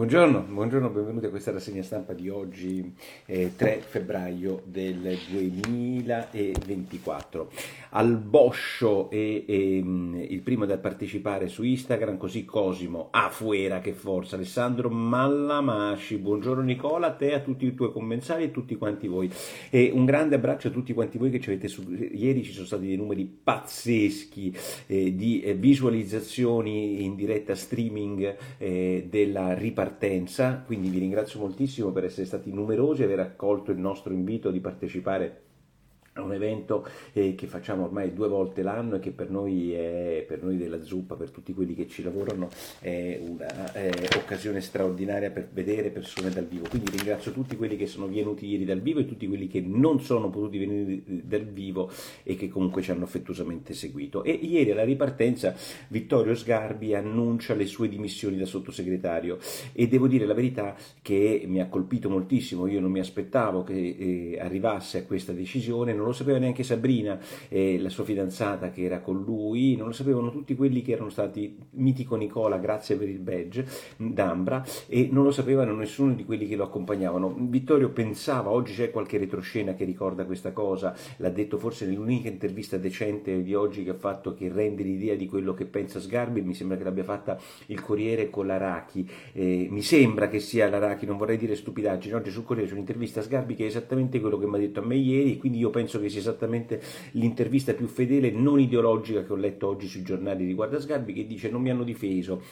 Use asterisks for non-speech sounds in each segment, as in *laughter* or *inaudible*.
Buongiorno, buongiorno, benvenuti a questa rassegna stampa di oggi, eh, 3 febbraio del 2024. Al Boscio è, è, il primo da partecipare su Instagram, così Cosimo, a fuera che forza, Alessandro Mallamasci, buongiorno Nicola, a te, a tutti i tuoi commensali e a tutti quanti voi. E un grande abbraccio a tutti quanti voi che ci avete su... Ieri ci sono stati dei numeri pazzeschi eh, di eh, visualizzazioni in diretta streaming eh, della ripartizione partenza, quindi vi ringrazio moltissimo per essere stati numerosi e aver accolto il nostro invito di partecipare è un evento eh, che facciamo ormai due volte l'anno e che per noi, è, per noi della zuppa, per tutti quelli che ci lavorano, è un'occasione straordinaria per vedere persone dal vivo. Quindi ringrazio tutti quelli che sono venuti ieri dal vivo e tutti quelli che non sono potuti venire dal vivo e che comunque ci hanno affettuosamente seguito. E ieri alla ripartenza Vittorio Sgarbi annuncia le sue dimissioni da sottosegretario e devo dire la verità che mi ha colpito moltissimo, io non mi aspettavo che eh, arrivasse a questa decisione non lo sapeva neanche Sabrina, eh, la sua fidanzata che era con lui, non lo sapevano tutti quelli che erano stati mitico Nicola, grazie per il badge d'Ambra, e non lo sapevano nessuno di quelli che lo accompagnavano. Vittorio pensava, oggi c'è qualche retroscena che ricorda questa cosa, l'ha detto forse nell'unica intervista decente di oggi che ha fatto che rende l'idea di quello che pensa Sgarbi, mi sembra che l'abbia fatta il Corriere con l'Arachi, eh, mi sembra che sia l'Arachi, non vorrei dire stupidaggine, oggi sul Corriere c'è un'intervista a Sgarbi che è esattamente quello che mi ha detto a me ieri, quindi io penso penso che sia esattamente l'intervista più fedele, non ideologica che ho letto oggi sui giornali riguardo a Sgarbi, che dice non mi hanno difeso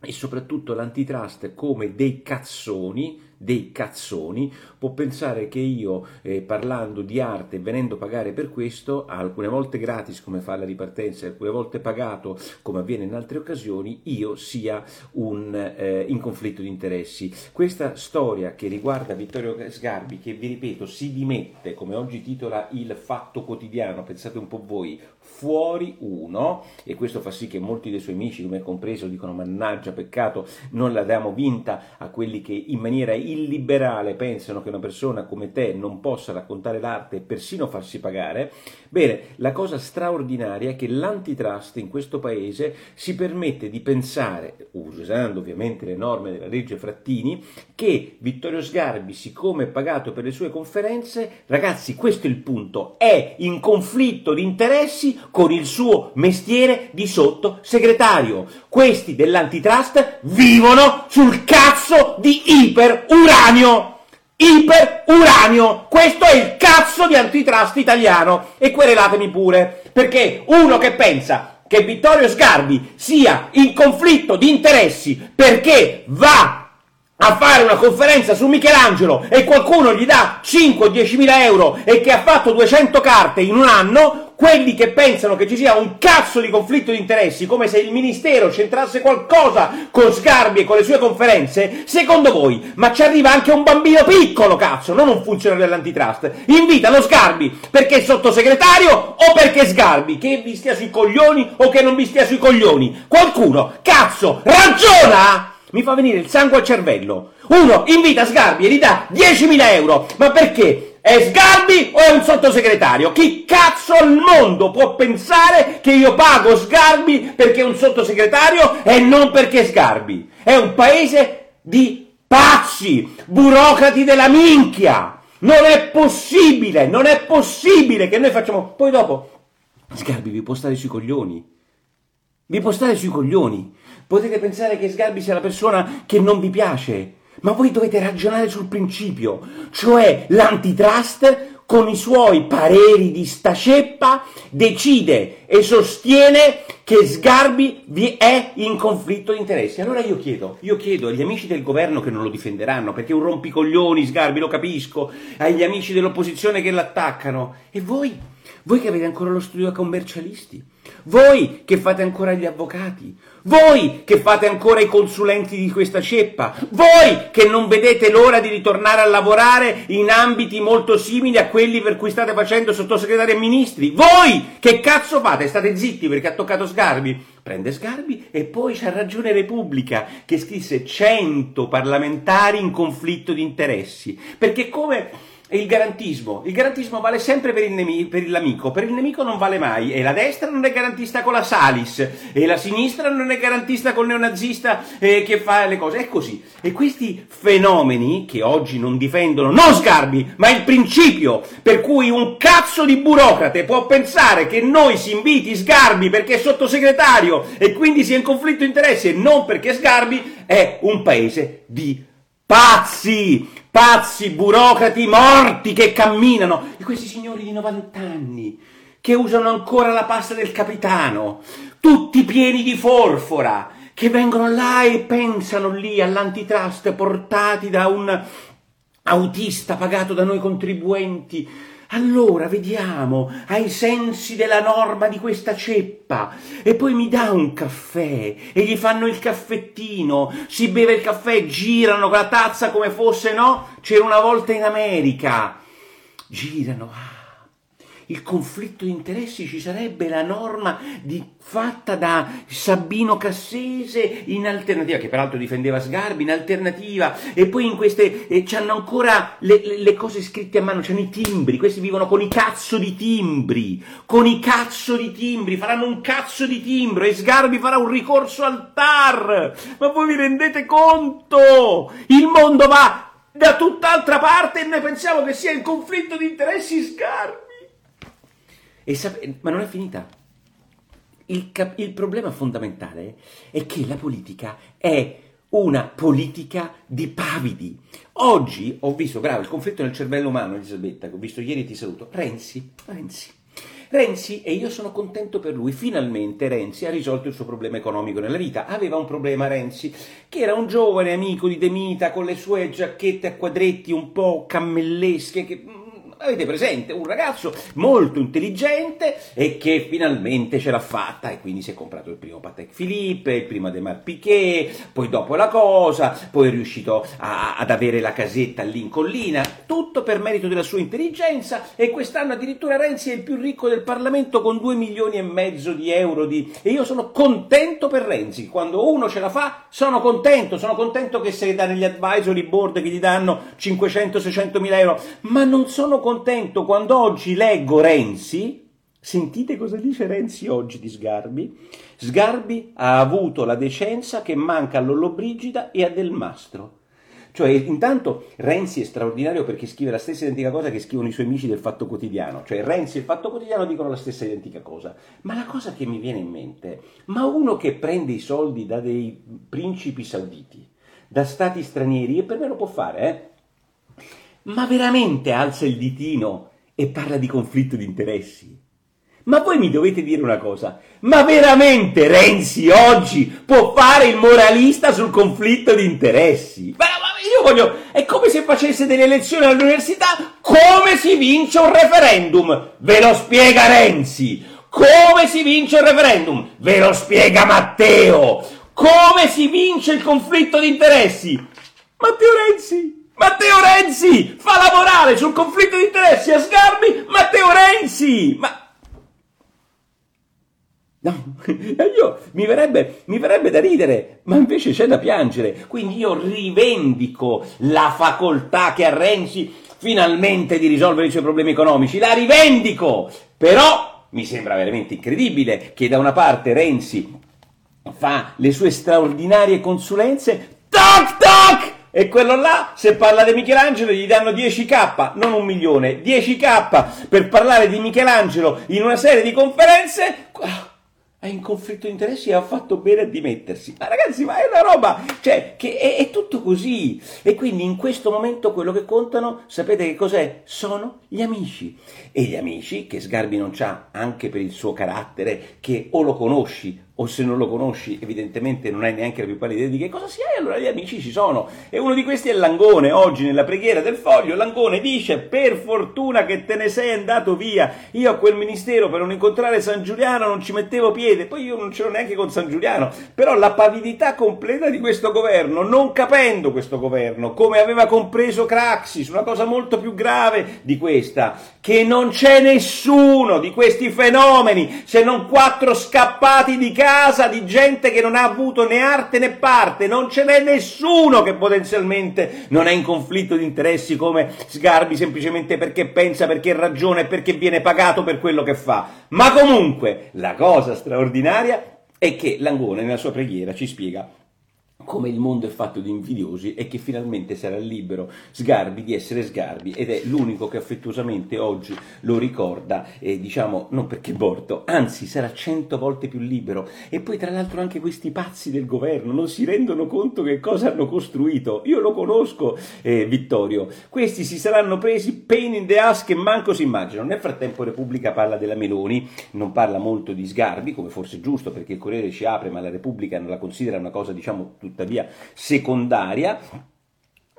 e soprattutto l'antitrust come dei cazzoni dei cazzoni, può pensare che io, eh, parlando di arte e venendo a pagare per questo, alcune volte gratis come fa la ripartenza, alcune volte pagato come avviene in altre occasioni, io sia un, eh, in conflitto di interessi. Questa storia che riguarda Vittorio Sgarbi, che vi ripeto si dimette, come oggi titola il Fatto Quotidiano, pensate un po' voi, fuori uno, e questo fa sì che molti dei suoi amici, come compreso, dicono mannaggia, peccato, non la diamo vinta a quelli che in maniera illiberale pensano che una persona come te non possa raccontare l'arte e persino farsi pagare, bene, la cosa straordinaria è che l'antitrust in questo paese si permette di pensare, usando ovviamente le norme della legge Frattini, che Vittorio Sgarbi, siccome è pagato per le sue conferenze, ragazzi, questo è il punto, è in conflitto di interessi con il suo mestiere di sottosegretario. Questi dell'antitrust vivono sul cazzo di iperuranio. Iperuranio! Questo è il cazzo di antitrust italiano. E querelatemi pure. Perché uno che pensa che Vittorio Sgarbi sia in conflitto di interessi perché va a fare una conferenza su Michelangelo e qualcuno gli dà 5 o 10 mila euro e che ha fatto 200 carte in un anno, quelli che pensano che ci sia un cazzo di conflitto di interessi, come se il ministero c'entrasse qualcosa con Sgarbi e con le sue conferenze, secondo voi, ma ci arriva anche un bambino piccolo, cazzo, non un funzionario dell'antitrust, invitano Sgarbi perché è sottosegretario o perché Sgarbi, che vi stia sui coglioni o che non vi stia sui coglioni. Qualcuno, cazzo, ragiona! Mi fa venire il sangue al cervello. Uno invita Sgarbi e gli dà 10.000 euro, ma perché? È Sgarbi o è un sottosegretario? Chi cazzo al mondo può pensare che io pago Sgarbi perché è un sottosegretario e non perché è Sgarbi? È un paese di pazzi, burocrati della minchia! Non è possibile, non è possibile che noi facciamo... Poi dopo, Sgarbi vi può stare sui coglioni. Vi può stare sui coglioni. Potete pensare che Sgarbi sia la persona che non vi piace, ma voi dovete ragionare sul principio, cioè l'antitrust con i suoi pareri di sta ceppa decide e sostiene che Sgarbi vi è in conflitto di interessi. Allora io chiedo, io chiedo agli amici del governo che non lo difenderanno, perché è un rompicoglioni Sgarbi, lo capisco, agli amici dell'opposizione che l'attaccano, e voi? Voi che avete ancora lo studio da commercialisti? Voi che fate ancora gli avvocati, voi che fate ancora i consulenti di questa ceppa, voi che non vedete l'ora di ritornare a lavorare in ambiti molto simili a quelli per cui state facendo sottosegretari e ministri, voi che cazzo fate? State zitti perché ha toccato Sgarbi? Prende Sgarbi e poi c'ha ragione Repubblica che scrisse 100 parlamentari in conflitto di interessi, perché come il garantismo. Il garantismo vale sempre per, il nemico, per l'amico, per il nemico non vale mai. E la destra non è garantista con la Salis, e la sinistra non è garantista col neonazista eh, che fa le cose. È così. E questi fenomeni che oggi non difendono, non Sgarbi, ma il principio per cui un cazzo di burocrate può pensare che noi si inviti Sgarbi perché è sottosegretario e quindi sia in conflitto di interessi e non perché Sgarbi, è un paese di pazzi, pazzi, burocrati morti che camminano, e questi signori di 90 anni che usano ancora la pasta del capitano, tutti pieni di forfora, che vengono là e pensano lì all'antitrust portati da un autista pagato da noi contribuenti allora vediamo, ai sensi della norma di questa ceppa, e poi mi dà un caffè, e gli fanno il caffettino, si beve il caffè, girano con la tazza come fosse, no? C'era una volta in America. Girano, ah, il conflitto di interessi ci sarebbe la norma di, fatta da Sabino Cassese in alternativa, che peraltro difendeva Sgarbi, in alternativa, e poi in queste eh, c'hanno ancora le, le, le, cose scritte a mano, c'hanno i timbri, questi vivono con i cazzo di timbri, con i cazzo di timbri, faranno un cazzo di timbro e Sgarbi farà un ricorso al TAR, ma voi vi rendete conto? Il mondo va da tutt'altra parte e noi pensiamo che sia il conflitto di interessi Sgarbi. Sap- ma non è finita. Il, cap- il problema fondamentale è che la politica è una politica di pavidi. Oggi ho visto, bravo, il conflitto nel cervello umano, Elisabetta, ho visto ieri e ti saluto. Renzi, Renzi. Renzi, e io sono contento per lui, finalmente Renzi ha risolto il suo problema economico nella vita. Aveva un problema Renzi, che era un giovane amico di De Mita con le sue giacchette a quadretti un po' cammellesche, che avete presente un ragazzo molto intelligente e che finalmente ce l'ha fatta e quindi si è comprato il primo Patek Philippe, il primo Ademar Piquet, poi dopo la cosa, poi è riuscito a, ad avere la casetta lì in collina, tutto per merito della sua intelligenza e quest'anno addirittura Renzi è il più ricco del Parlamento con 2 milioni e mezzo di euro di... e io sono contento per Renzi, quando uno ce la fa sono contento, sono contento che se dà negli advisory board che gli danno 500-600 mila euro, ma non sono contento contento quando oggi leggo Renzi, sentite cosa dice Renzi oggi di Sgarbi, Sgarbi ha avuto la decenza che manca a Lollobrigida e a Del Mastro. Cioè, intanto Renzi è straordinario perché scrive la stessa identica cosa che scrivono i suoi amici del Fatto Quotidiano. Cioè, Renzi e il Fatto Quotidiano dicono la stessa identica cosa. Ma la cosa che mi viene in mente, ma uno che prende i soldi da dei principi sauditi, da stati stranieri, e per me lo può fare, eh? Ma veramente alza il ditino e parla di conflitto di interessi? Ma voi mi dovete dire una cosa, ma veramente Renzi oggi può fare il moralista sul conflitto di interessi? Ma, io voglio, è come se facesse delle lezioni all'università, come si vince un referendum? Ve lo spiega Renzi. Come si vince il referendum? Ve lo spiega Matteo. Come si vince il conflitto di interessi? Matteo Renzi. Matteo Renzi fa lavorare sul conflitto di interessi a Sgarbi Matteo Renzi! Ma... No, *laughs* io mi verrebbe, mi verrebbe da ridere, ma invece c'è da piangere. Quindi io rivendico la facoltà che ha Renzi finalmente di risolvere i suoi problemi economici. La rivendico! Però mi sembra veramente incredibile che da una parte Renzi fa le sue straordinarie consulenze, toc toc! E quello là, se parla di Michelangelo, gli danno 10k, non un milione, 10k per parlare di Michelangelo in una serie di conferenze. È in conflitto di interessi e ha fatto bene a dimettersi. Ma ragazzi, ma è una roba, cioè, che è, è tutto così. E quindi in questo momento quello che contano, sapete che cos'è? Sono gli amici. E gli amici, che Sgarbi non c'ha anche per il suo carattere, che o lo conosci o se non lo conosci evidentemente non hai neanche la più pallida idea di che cosa sia, e allora gli amici ci sono. E uno di questi è Langone, oggi nella preghiera del foglio, Langone dice, per fortuna che te ne sei andato via, io a quel ministero per non incontrare San Giuliano non ci mettevo piede, poi io non ce l'ho neanche con San Giuliano, però la pavidità completa di questo governo, non capendo questo governo, come aveva compreso Craxis, una cosa molto più grave di questa, che non c'è nessuno di questi fenomeni, se non quattro scappati di casa, casa di gente che non ha avuto né arte né parte, non ce n'è nessuno che potenzialmente non è in conflitto di interessi come Sgarbi semplicemente perché pensa, perché ragiona e perché viene pagato per quello che fa. Ma comunque, la cosa straordinaria è che Langone nella sua preghiera ci spiega come il mondo è fatto di invidiosi e che finalmente sarà libero Sgarbi di essere Sgarbi ed è l'unico che affettuosamente oggi lo ricorda e diciamo non perché è morto, anzi sarà cento volte più libero. E poi tra l'altro anche questi pazzi del governo non si rendono conto che cosa hanno costruito, io lo conosco eh, Vittorio, questi si saranno presi pain in the ass che manco si immaginano, nel frattempo Repubblica parla della Meloni, non parla molto di Sgarbi come forse è giusto perché il Corriere ci apre ma la Repubblica non la considera una cosa diciamo tuttavia secondaria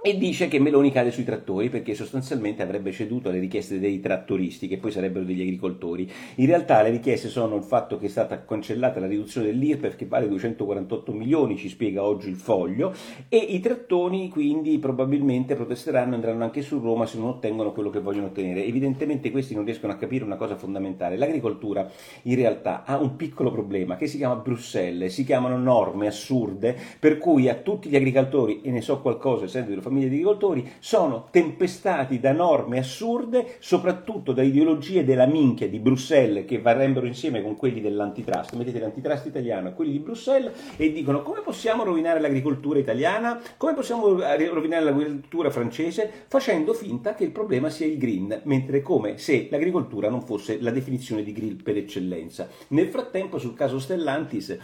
e dice che Meloni cade sui trattori perché sostanzialmente avrebbe ceduto alle richieste dei trattoristi che poi sarebbero degli agricoltori. In realtà le richieste sono il fatto che è stata cancellata la riduzione dell'IRPEF che vale 248 milioni, ci spiega oggi il foglio, e i trattoni quindi probabilmente protesteranno e andranno anche su Roma se non ottengono quello che vogliono ottenere. Evidentemente questi non riescono a capire una cosa fondamentale. L'agricoltura in realtà ha un piccolo problema che si chiama Bruxelles, si chiamano norme assurde per cui a tutti gli agricoltori, e ne so qualcosa essendo di famiglie di agricoltori, sono tempestati da norme assurde, soprattutto da ideologie della minchia di Bruxelles che varrebbero insieme con quelli dell'antitrust. Mettete l'antitrust italiano e quelli di Bruxelles e dicono come possiamo rovinare l'agricoltura italiana, come possiamo rovinare l'agricoltura francese, facendo finta che il problema sia il green, mentre come se l'agricoltura non fosse la definizione di grill per eccellenza. Nel frattempo, sul caso Stellantis,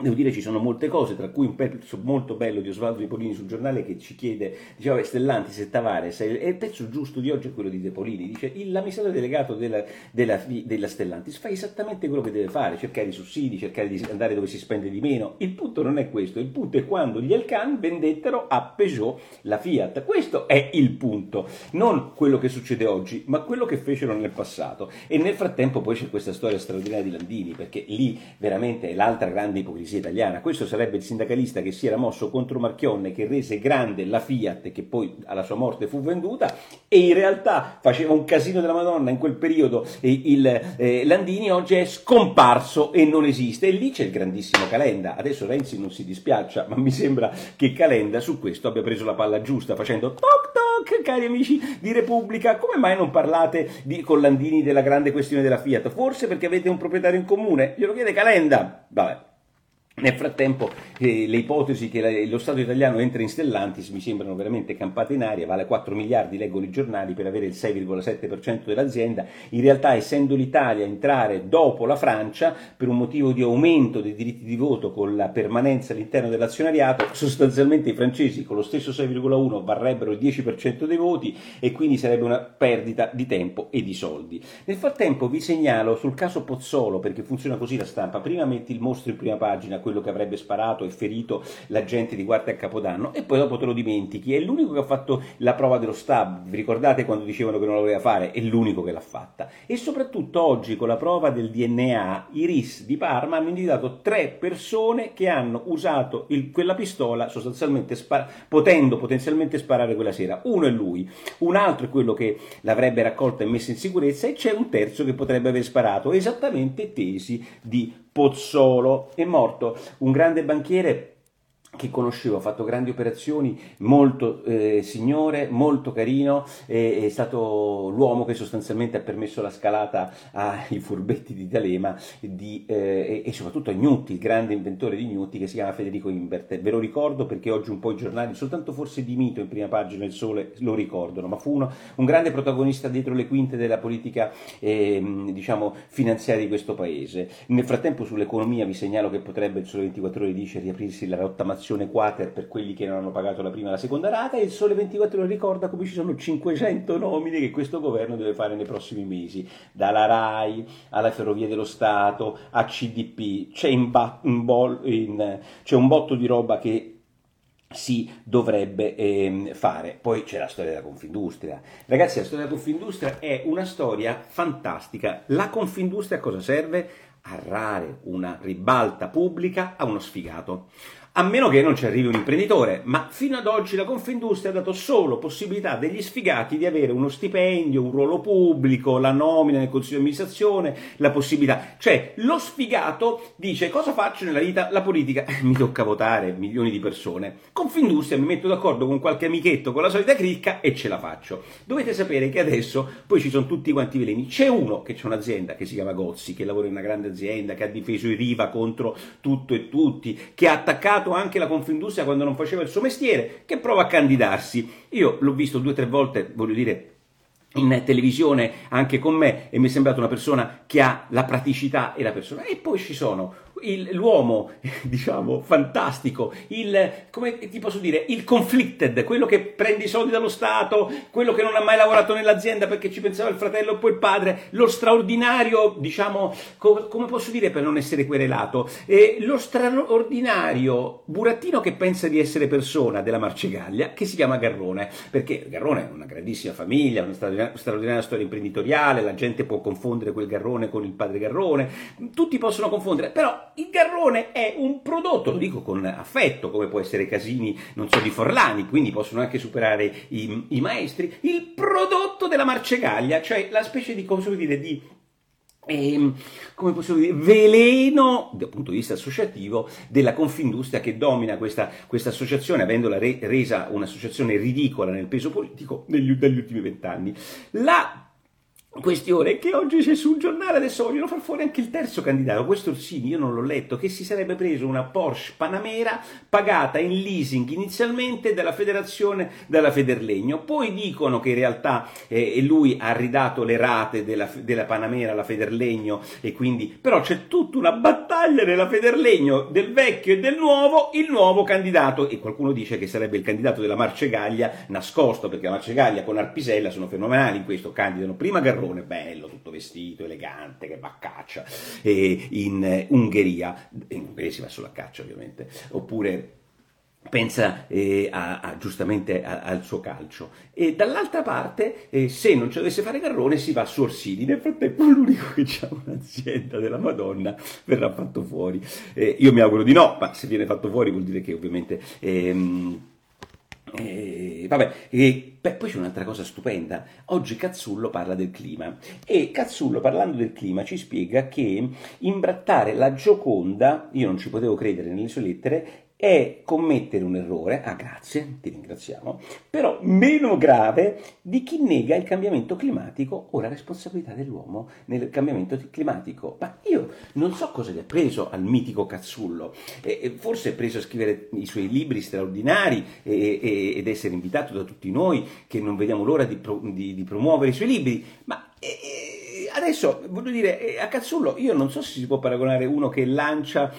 Devo dire ci sono molte cose, tra cui un pezzo molto bello di Osvaldo Depolini sul giornale che ci chiede, diceva Stellantis e Tavares, e il pezzo giusto di oggi è quello di Depolini, dice l'amministratore delegato della, della, della, Stellantis fa esattamente quello che deve fare, cercare i sussidi, cercare di andare dove si spende di meno, il punto non è questo, il punto è quando gli Elkan vendettero a Peugeot la Fiat, questo è il punto, non quello che succede oggi, ma quello che fecero nel passato e nel frattempo poi c'è questa storia straordinaria di Landini, perché lì veramente è l'altra grande ipocrisia borghese italiana. Questo sarebbe il sindacalista che si era mosso contro Marchionne, che rese grande la Fiat, che poi alla sua morte fu venduta, e in realtà faceva un casino della Madonna in quel periodo. il eh, Landini oggi è scomparso e non esiste. E lì c'è il grandissimo Calenda. Adesso Renzi non si dispiaccia, ma mi sembra che Calenda su questo abbia preso la palla giusta, facendo toc toc, cari amici di Repubblica, come mai non parlate di, con Landini della grande questione della Fiat? Forse perché avete un proprietario in comune? Glielo chiede Calenda. Vabbè. Nel frattempo eh, le ipotesi che la, lo Stato italiano entra in Stellantis mi sembrano veramente campate in aria, vale 4 miliardi, leggono i giornali, per avere il 6,7% dell'azienda. In realtà, essendo l'Italia entrare dopo la Francia, per un motivo di aumento dei diritti di voto con la permanenza all'interno dell'azionariato, sostanzialmente i francesi con lo stesso 6,1 varrebbero il 10% dei voti e quindi sarebbe una perdita di tempo e di soldi. Nel frattempo vi segnalo sul caso Pozzolo, perché funziona così la stampa, prima metti il mostro in prima pagina, quello che avrebbe sparato e ferito la gente di Guardia a Capodanno e poi dopo te lo dimentichi. È l'unico che ha fatto la prova dello stab, vi ricordate quando dicevano che non la voleva fare? È l'unico che l'ha fatta. E soprattutto oggi con la prova del DNA i RIS di Parma hanno individuato tre persone che hanno usato il, quella pistola sostanzialmente spar- potendo potenzialmente sparare quella sera. Uno è lui, un altro è quello che l'avrebbe raccolta e messa in sicurezza e c'è un terzo che potrebbe aver sparato esattamente tesi di Pozzolo. È morto un grande banchiere che conoscevo, ha fatto grandi operazioni, molto eh, signore, molto carino, è, è stato l'uomo che sostanzialmente ha permesso la scalata ai furbetti di D'Alema di, eh, e, soprattutto a Gnutti, il grande inventore di Gnutti che si chiama Federico Imbert. Ve lo ricordo perché oggi un po' i giornali, soltanto forse di mito in prima pagina il Sole lo ricordano, ma fu uno, un grande protagonista dietro le quinte della politica eh, diciamo, finanziaria di questo paese. Nel frattempo sull'economia vi segnalo che potrebbe il Sole 24 ore dice riaprirsi la rottamazione rottamazione quater per quelli che non hanno pagato la prima e la seconda rata e il Sole 24 ore ricorda come ci sono 500 nomine che questo governo deve fare nei prossimi mesi, dalla RAI alla Ferrovia dello Stato a CDP, c'è, in ba- in bol- in, c'è un botto di roba che si dovrebbe eh, fare. Poi c'è la storia della Confindustria. Ragazzi, la storia della Confindustria è una storia fantastica. La Confindustria a cosa serve? A rare una ribalta pubblica a uno sfigato a meno che non ci arrivi un imprenditore, ma fino ad oggi la Confindustria ha dato solo possibilità degli sfigati di avere uno stipendio, un ruolo pubblico, la nomina nel consiglio di amministrazione, la possibilità, cioè lo sfigato dice cosa faccio nella vita? La politica, *laughs* mi tocca votare milioni di persone, Confindustria mi metto d'accordo con qualche amichetto, con la solita cricca e ce la faccio. Dovete sapere che adesso poi ci sono tutti quanti veleni, c'è uno che c'è un'azienda che si chiama Gozzi, che lavora in una grande azienda, che ha difeso i Riva contro tutto e tutti, che ha attaccato anche la Confindustria quando non faceva il suo mestiere, che prova a candidarsi. Io l'ho visto due o tre volte, voglio dire, in televisione anche con me e mi è sembrato una persona che ha la praticità e la persona. E poi ci sono il, l'uomo, *laughs* diciamo, fantastico, il, come ti posso dire, il conflicted, quello che prende i soldi dallo Stato, quello che non ha mai lavorato nell'azienda perché ci pensava il fratello e poi il padre, lo straordinario, diciamo, co- come posso dire per non essere querelato, eh, lo straordinario burattino che pensa di essere persona della Marcegaglia, che si chiama Garrone, perché Garrone è una grandissima famiglia, una straordinaria, straordinaria storia imprenditoriale, la gente può confondere quel Garrone con il padre Garrone, tutti possono confondere, però il Garrone è un prodotto, lo dico con affetto, come può essere Casini, non so, di Forlani, quindi possono anche superare i, i maestri, il prodotto della Marcegaglia, cioè la specie di, come dire, di eh, come possiamo dire, veleno dal punto di vista associativo della Confindustria che domina questa, questa associazione, avendola re, resa un'associazione ridicola nel peso politico negli, negli ultimi vent'anni. La questione che oggi c'è sul giornale, adesso vogliono far fuori anche il terzo candidato, questo Orsini, io non l'ho letto, che si sarebbe preso una Porsche Panamera pagata in leasing inizialmente dalla federazione, dalla Federlegno, poi dicono che in realtà eh, lui ha ridato le rate della, della Panamera alla Federlegno e quindi, però c'è tutta una battaglia nella Federlegno del vecchio e del nuovo, il nuovo candidato. E qualcuno dice che sarebbe il candidato della Marcegaglia nascosto, perché la Marcegaglia con Arpisella sono fenomenali in questo, candidano prima Garrone Garrone, bello, tutto vestito, elegante, che va a caccia, e in eh, Ungheria, in Ungheria si va solo a caccia ovviamente, oppure pensa eh, a, a, giustamente a, al suo calcio. E dall'altra parte eh, se non ci dovesse fare Garrone si va su Orsini nel frattempo *laughs* l'unico che ha un'azienda della Madonna verrà fatto fuori. Eh, io mi auguro di no ma se viene fatto fuori vuol dire che ovviamente ehm, e, vabbè, e, beh, poi c'è un'altra cosa stupenda. Oggi Cazzullo parla del clima e Cazzullo parlando del clima ci spiega che imbrattare la Gioconda, io non ci potevo credere nelle sue lettere, è commettere un errore, ah grazie, ti ringraziamo, però meno grave di chi nega il cambiamento climatico o la responsabilità dell'uomo nel cambiamento climatico. Ma io non so cosa gli ha preso al mitico Cazzullo, eh, forse è preso a scrivere i suoi libri straordinari e, e, ed essere invitato da tutti noi che non vediamo l'ora di, pro, di, di promuovere i suoi libri, ma... Eh, adesso voglio dire, eh, a Cazzullo io non so se si può paragonare uno che lancia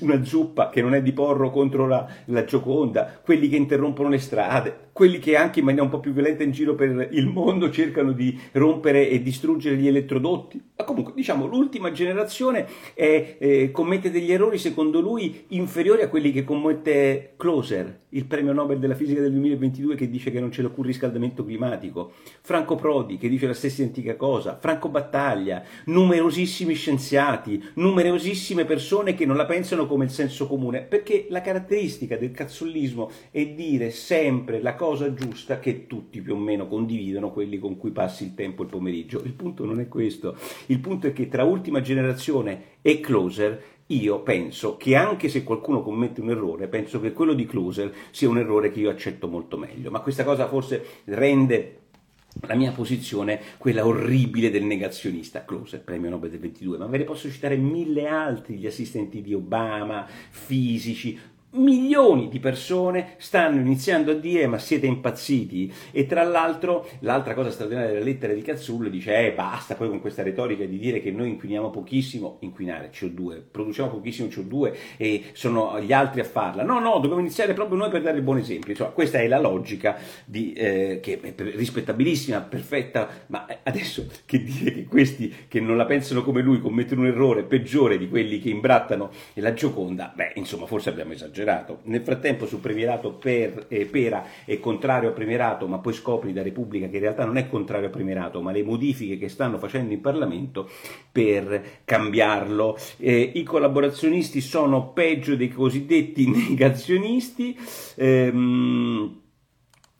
una zuppa che non è di porro contro la, la Gioconda, quelli che interrompono le strade, quelli che anche in maniera un po' più violenta in giro per il mondo cercano di rompere e distruggere gli elettrodotti. Ma comunque, diciamo, l'ultima generazione è, eh, commette degli errori, secondo lui, inferiori a quelli che commette Closer, il premio Nobel della fisica del 2022 che dice che non c'è alcun riscaldamento climatico, Franco Prodi che dice la stessa antica cosa, Franco Battaglia, numerosissimi scienziati, numerosissime persone che non la pensano come il senso comune, perché la caratteristica del cazzollismo è dire sempre la cosa giusta che tutti più o meno condividono, quelli con cui passi il tempo il pomeriggio. Il punto non è questo, il punto è che tra ultima generazione e closer io penso che anche se qualcuno commette un errore, penso che quello di Closer sia un errore che io accetto molto meglio, ma questa cosa forse rende la mia posizione, quella orribile del negazionista, Closer, premio Nobel del 22, ma ve ne posso citare mille altri, gli assistenti di Obama, fisici, milioni di persone stanno iniziando a dire ma siete impazziti? E tra l'altro l'altra cosa straordinaria della lettera di Cazzullo dice eh basta poi con questa retorica di dire che noi inquiniamo pochissimo. Inquinare CO2 produciamo pochissimo CO2 e sono gli altri a farla. No no dobbiamo iniziare proprio noi per dare il buon esempio. Insomma questa è la logica di, eh, che è rispettabilissima perfetta ma adesso che dire che questi che non la pensano come lui commettono un errore peggiore di quelli che imbrattano la Gioconda? Beh insomma forse abbiamo esagerato esagerato. Nel frattempo sul premierato per, eh, Pera è contrario al premierato, ma poi scopri da Repubblica che in realtà non è contrario al premierato, ma le modifiche che stanno facendo in Parlamento per cambiarlo. Eh, I collaborazionisti sono peggio dei cosiddetti *laughs* negazionisti. Ehm,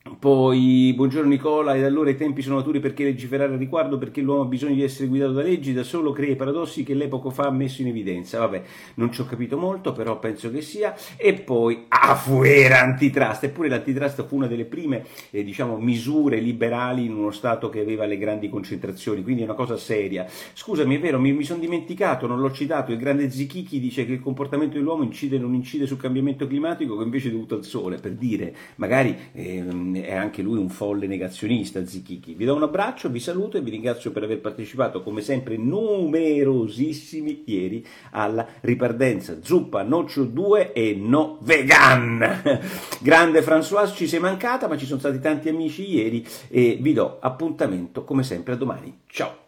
*laughs* poi, buongiorno Nicola, ed allora i tempi sono maturi perché legiferare al riguardo, perché l'uomo ha bisogno di essere guidato da leggi, da solo crea i paradossi che lei poco fa ha messo in evidenza. Vabbè, non ci ho capito molto, però penso che sia. E poi, afuera antitrust, eppure l'antitrust fu una delle prime, eh, diciamo, misure liberali in uno Stato che aveva le grandi concentrazioni, quindi è una cosa seria. Scusami, è vero, mi, mi sono dimenticato, non l'ho citato, il grande Zichichi dice che il comportamento dell'uomo incide o non incide sul cambiamento climatico, che invece è dovuto al sole, per dire, magari... Eh, è anche lui un folle negazionista, Zichichi. Vi do un abbraccio, vi saluto e vi ringrazio per aver partecipato, come sempre, numerosissimi ieri alla ripartenza. Zuppa, noccio 2 e no vegan. *laughs* Grande François, ci sei mancata, ma ci sono stati tanti amici ieri e vi do appuntamento, come sempre, a domani. Ciao!